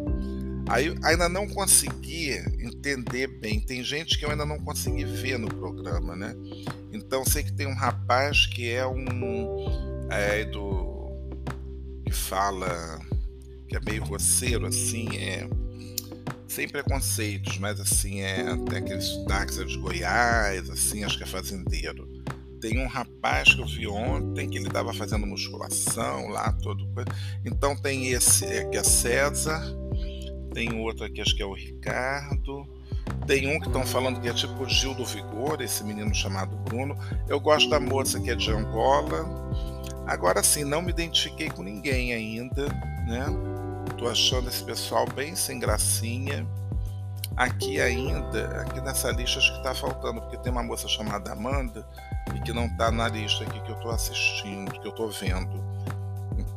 Aí ainda não consegui entender bem. Tem gente que eu ainda não consegui ver no programa, né? Então sei que tem um rapaz que é um é, do que fala que é meio roceiro assim, é sem preconceitos, mas assim é tem aquele sotaque de Goiás, assim acho que é fazendeiro. Tem um rapaz que eu vi ontem que ele estava fazendo musculação lá, todo coisa. Então tem esse é, que é César, tem outro aqui, acho que é o Ricardo. Tem um que estão falando que é tipo Gil do Vigor, esse menino chamado Bruno. Eu gosto da moça que é de Angola. Agora sim, não me identifiquei com ninguém ainda, né? Tô achando esse pessoal bem sem gracinha. Aqui ainda, aqui nessa lista acho que está faltando, porque tem uma moça chamada Amanda e que não está na lista aqui que eu estou assistindo, que eu estou vendo.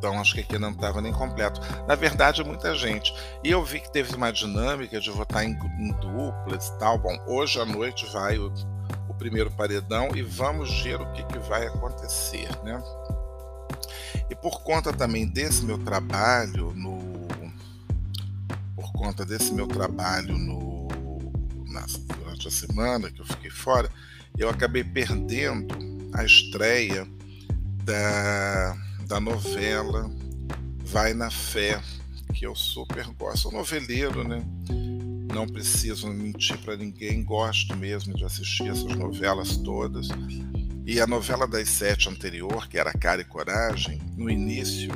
Então acho que aqui não estava nem completo. Na verdade, é muita gente. E eu vi que teve uma dinâmica de votar em, em duplas e tal. Bom, hoje à noite vai o, o primeiro paredão e vamos ver o que, que vai acontecer, né? E por conta também desse meu trabalho no por conta desse meu trabalho no na, durante a semana que eu fiquei fora, eu acabei perdendo a estreia da, da novela Vai na Fé, que eu super gosto. Sou noveleiro, né? Não preciso mentir para ninguém, gosto mesmo de assistir essas novelas todas. E a novela das sete anterior, que era Cara e Coragem, no início,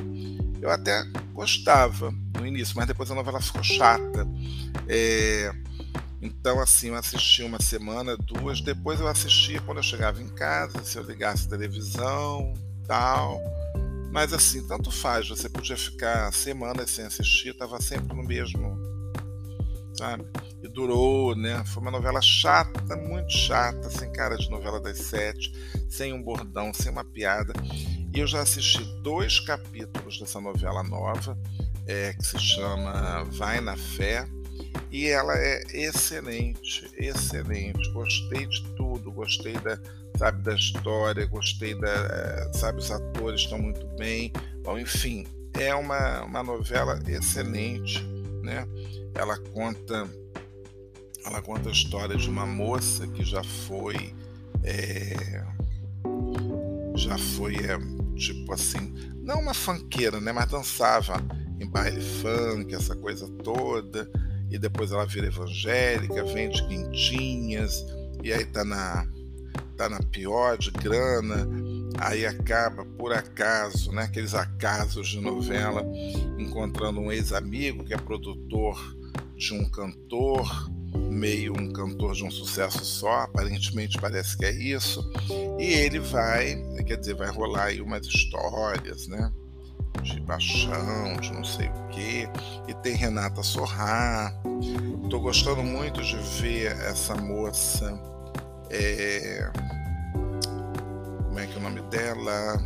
eu até gostava no início, mas depois a novela ficou chata. É, então, assim, eu assisti uma semana, duas, depois eu assistia quando eu chegava em casa, se eu ligasse a televisão, tal. Mas assim, tanto faz, você podia ficar semanas sem assistir, tava sempre no mesmo, sabe? E durou, né? Foi uma novela chata, muito chata, sem cara de novela das sete, sem um bordão, sem uma piada. E eu já assisti dois capítulos dessa novela nova, é, que se chama Vai na Fé, e ela é excelente, excelente. Gostei de tudo, gostei da, sabe, da história, gostei da, eh, sabe, os atores estão muito bem. Bom, enfim, é uma, uma novela excelente, né? Ela conta, ela conta a história de uma moça que já foi, é, já foi, é, tipo assim, não uma fanqueira, né? Mas dançava em baile funk, essa coisa toda e depois ela vira evangélica, vende quentinhas, e aí tá na, tá na pior de grana, aí acaba, por acaso, né, aqueles acasos de novela, encontrando um ex-amigo que é produtor de um cantor, meio um cantor de um sucesso só, aparentemente parece que é isso, e ele vai, quer dizer, vai rolar aí umas histórias, né? De paixão, de não sei o que, e tem Renata Sorrá. Estou gostando muito de ver essa moça. É... Como é que é o nome dela?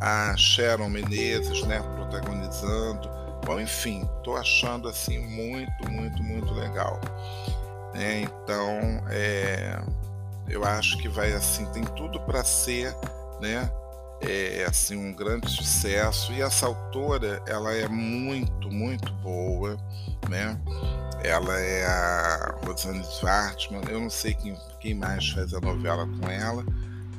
A Sharon Menezes, né? Protagonizando. Bom, enfim, estou achando assim muito, muito, muito legal. É, então, é, eu acho que vai assim, tem tudo para ser, né? É assim um grande sucesso. E essa autora ela é muito muito boa né? Ela é a Rosane Svartman eu não sei quem, quem mais faz a novela com ela.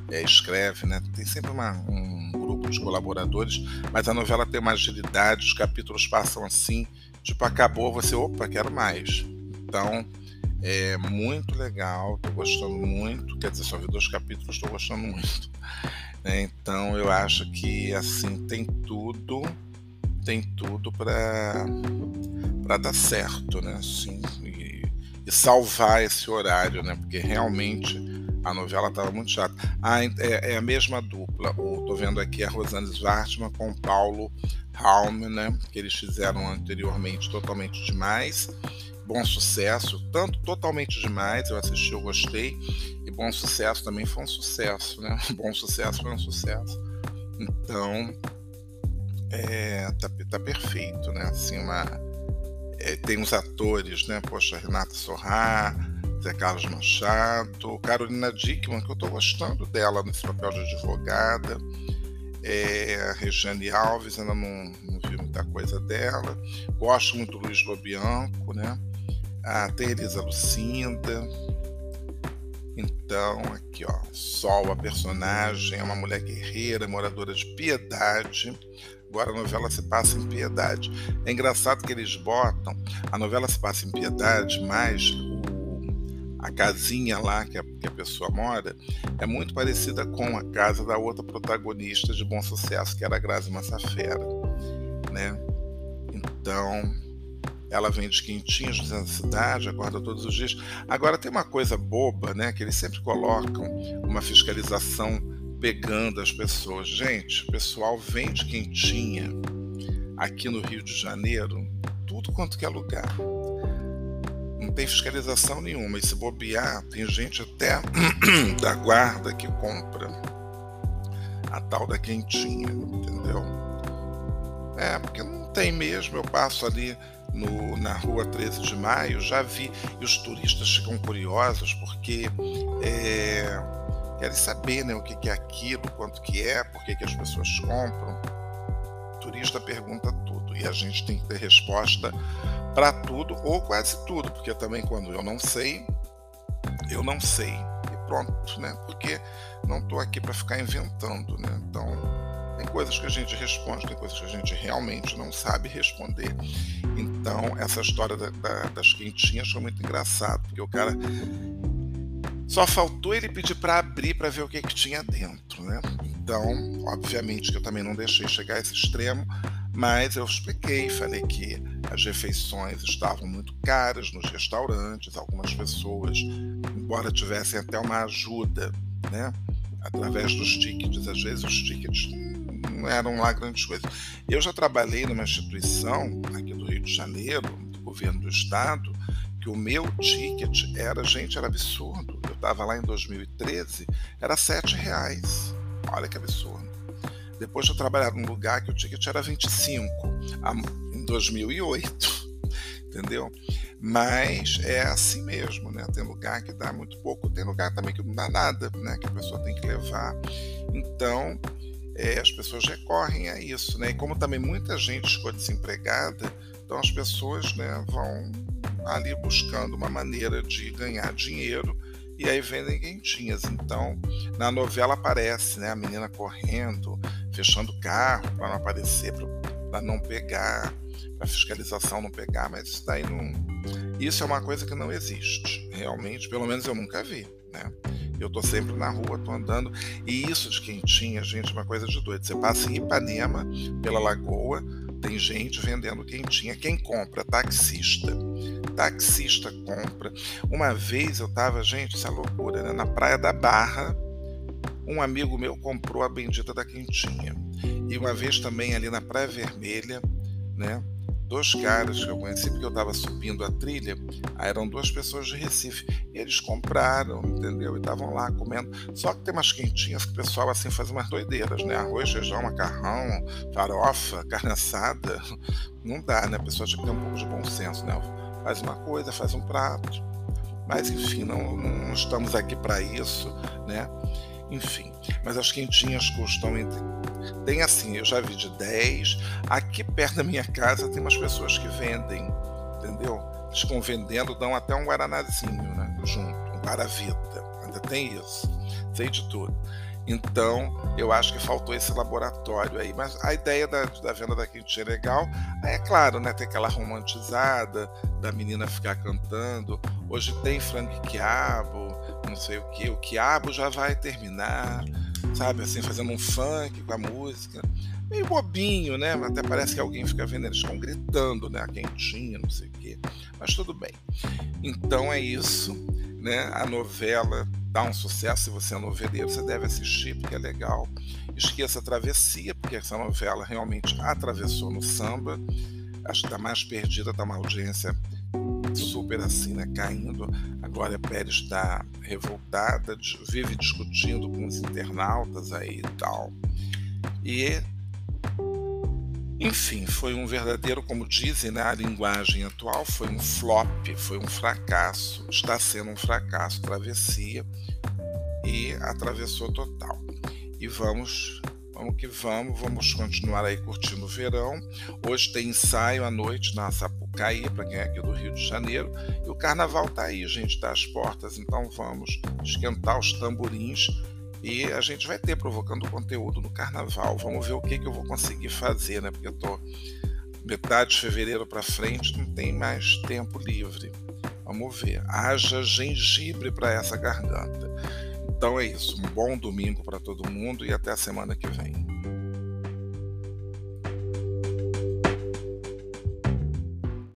É, escreve né? Tem sempre uma, um grupo de colaboradores mas a novela tem uma agilidade os capítulos passam assim tipo acabou você opa quero mais. Então É muito legal, tô gostando muito. Quer dizer, só vi dois capítulos, estou gostando muito. Então eu acho que assim tem tudo, tem tudo para para dar certo, né? Assim, e, e, salvar esse horário, né? Porque realmente a novela estava muito chata. Ah, é, é, a mesma dupla. O, tô vendo aqui a Rosane Svartman com Paulo Raum, né? Que eles fizeram anteriormente totalmente demais bom sucesso, tanto totalmente demais, eu assisti, eu gostei, e bom sucesso também foi um sucesso, né? *laughs* Bom sucesso foi um sucesso. Então, é, tá, tá perfeito, né? Assim, uma, é, tem uns atores, né? Poxa, Renata Sorrá, Zé Carlos Machado, Carolina Dickman, que eu tô gostando dela nesse papel de advogada. É, Regiane Alves, ainda não, não vi muita coisa dela. Gosto muito do Luiz Lobianco, né? A Teresa Lucinda. Então, aqui ó, Sol, a personagem, é uma mulher guerreira, moradora de Piedade. Agora a novela se passa em Piedade. É engraçado que eles botam, a novela se passa em Piedade, mas a casinha lá que a, que a pessoa mora é muito parecida com a casa da outra protagonista de Bom Sucesso, que era a Grazi Massafera, né? Então, ela vende quentinhos dentro da cidade, acorda todos os dias. Agora tem uma coisa boba, né? Que eles sempre colocam uma fiscalização pegando as pessoas. Gente, o pessoal vende quentinha aqui no Rio de Janeiro, tudo quanto é lugar. Não tem fiscalização nenhuma. E se bobear, tem gente até *clears throat* da guarda que compra a tal da quentinha, entendeu? É, porque não tem mesmo. Eu passo ali no, na rua 13 de maio, já vi, e os turistas ficam curiosos porque é, querem saber né, o que, é aquilo, quanto que é, por que as pessoas compram. O turista pergunta tudo e a gente tem que ter resposta para tudo ou quase tudo, porque também quando eu não sei, eu não sei e pronto, né? Porque não estou aqui para ficar inventando, né? Então tem coisas que a gente responde, tem coisas que a gente realmente não sabe responder. Então, essa história da, da, das quentinhas foi muito engraçado, porque o cara só faltou ele pedir para abrir para ver o que, que tinha dentro, né? Então, obviamente que eu também não deixei chegar a esse extremo, mas eu expliquei, falei que as refeições estavam muito caras nos restaurantes, algumas pessoas, embora tivessem até uma ajuda, né? Através dos tickets, às vezes os tickets não eram lá grandes coisas. Eu já trabalhei numa instituição aqui do Rio de Janeiro, do governo do estado, que o meu ticket era, gente, era absurdo. Eu estava lá em 2013, era sete reais. Olha que absurdo. Depois de eu trabalhar num lugar que o ticket era 25, em 2008, *laughs* entendeu? Mas é assim mesmo, né? Tem lugar que dá muito pouco, tem lugar também que não dá nada, né? Que a pessoa tem que levar. Então, é, as pessoas recorrem a isso, né? E como também muita gente ficou desempregada, então as pessoas né, vão ali buscando uma maneira de ganhar dinheiro e aí vendem quentinhas. Então, na novela aparece né, a menina correndo, fechando o carro para não aparecer, para não pegar, para a fiscalização não pegar, mas isso daí não. Isso é uma coisa que não existe, realmente, pelo menos eu nunca vi. Né? Eu tô sempre na rua, tô andando. E isso de quentinha, gente, é uma coisa de doido. Você passa em Ipanema, pela lagoa, tem gente vendendo quentinha. Quem compra? Taxista. Taxista compra. Uma vez eu tava, gente, essa é loucura, né? Na Praia da Barra, um amigo meu comprou a bendita da quentinha. E uma vez também ali na Praia Vermelha, né? Dois caras que eu conheci porque eu estava subindo a trilha, aí eram duas pessoas de Recife. Eles compraram, entendeu? E estavam lá comendo. Só que tem umas quentinhas que o pessoal assim faz umas doideiras, né? Arroz, feijão, macarrão, farofa, *laughs* carne assada. Não dá, né? A pessoa tinha que ter um pouco de bom senso, né? Faz uma coisa, faz um prato. Mas enfim, não, não estamos aqui para isso, né? Enfim, mas as quentinhas custam entre. Tem assim, eu já vi de 10. Aqui perto da minha casa tem umas pessoas que vendem, entendeu? Eles ficam vendendo, dão até um guaranazinho, né? Junto, um paravita. Ainda tem isso. Sei de tudo. Então, eu acho que faltou esse laboratório aí. Mas a ideia da, da venda da quentinha é legal. É claro, né? Tem aquela romantizada da menina ficar cantando. Hoje tem frango quiabo, não sei o que. O quiabo já vai terminar, sabe? Assim, fazendo um funk com a música. Meio bobinho, né? Até parece que alguém fica vendo, eles estão gritando, né? A quentinha, não sei o quê. Mas tudo bem. Então é isso, né? A novela dá um sucesso. Se você é noveleiro, você deve assistir, porque é legal. Esqueça a Travessia, porque essa novela realmente atravessou no samba. Acho que está mais perdida, está uma audiência super assim, né, caindo. A Pérez está revoltada, vive discutindo com os internautas aí e tal. E enfim, foi um verdadeiro, como dizem na né, linguagem atual, foi um flop, foi um fracasso, está sendo um fracasso, travessia e atravessou total. E vamos, vamos que vamos, vamos continuar aí curtindo o verão. Hoje tem ensaio à noite na Sapucaí, para quem é aqui do Rio de Janeiro, e o carnaval tá aí, gente, das portas, então vamos esquentar os tamborins e a gente vai ter provocando conteúdo no carnaval. Vamos ver o que, que eu vou conseguir fazer, né? Porque eu tô metade de fevereiro para frente, não tem mais tempo livre. Vamos ver. Haja gengibre para essa garganta. Então é isso. Um bom domingo para todo mundo e até a semana que vem.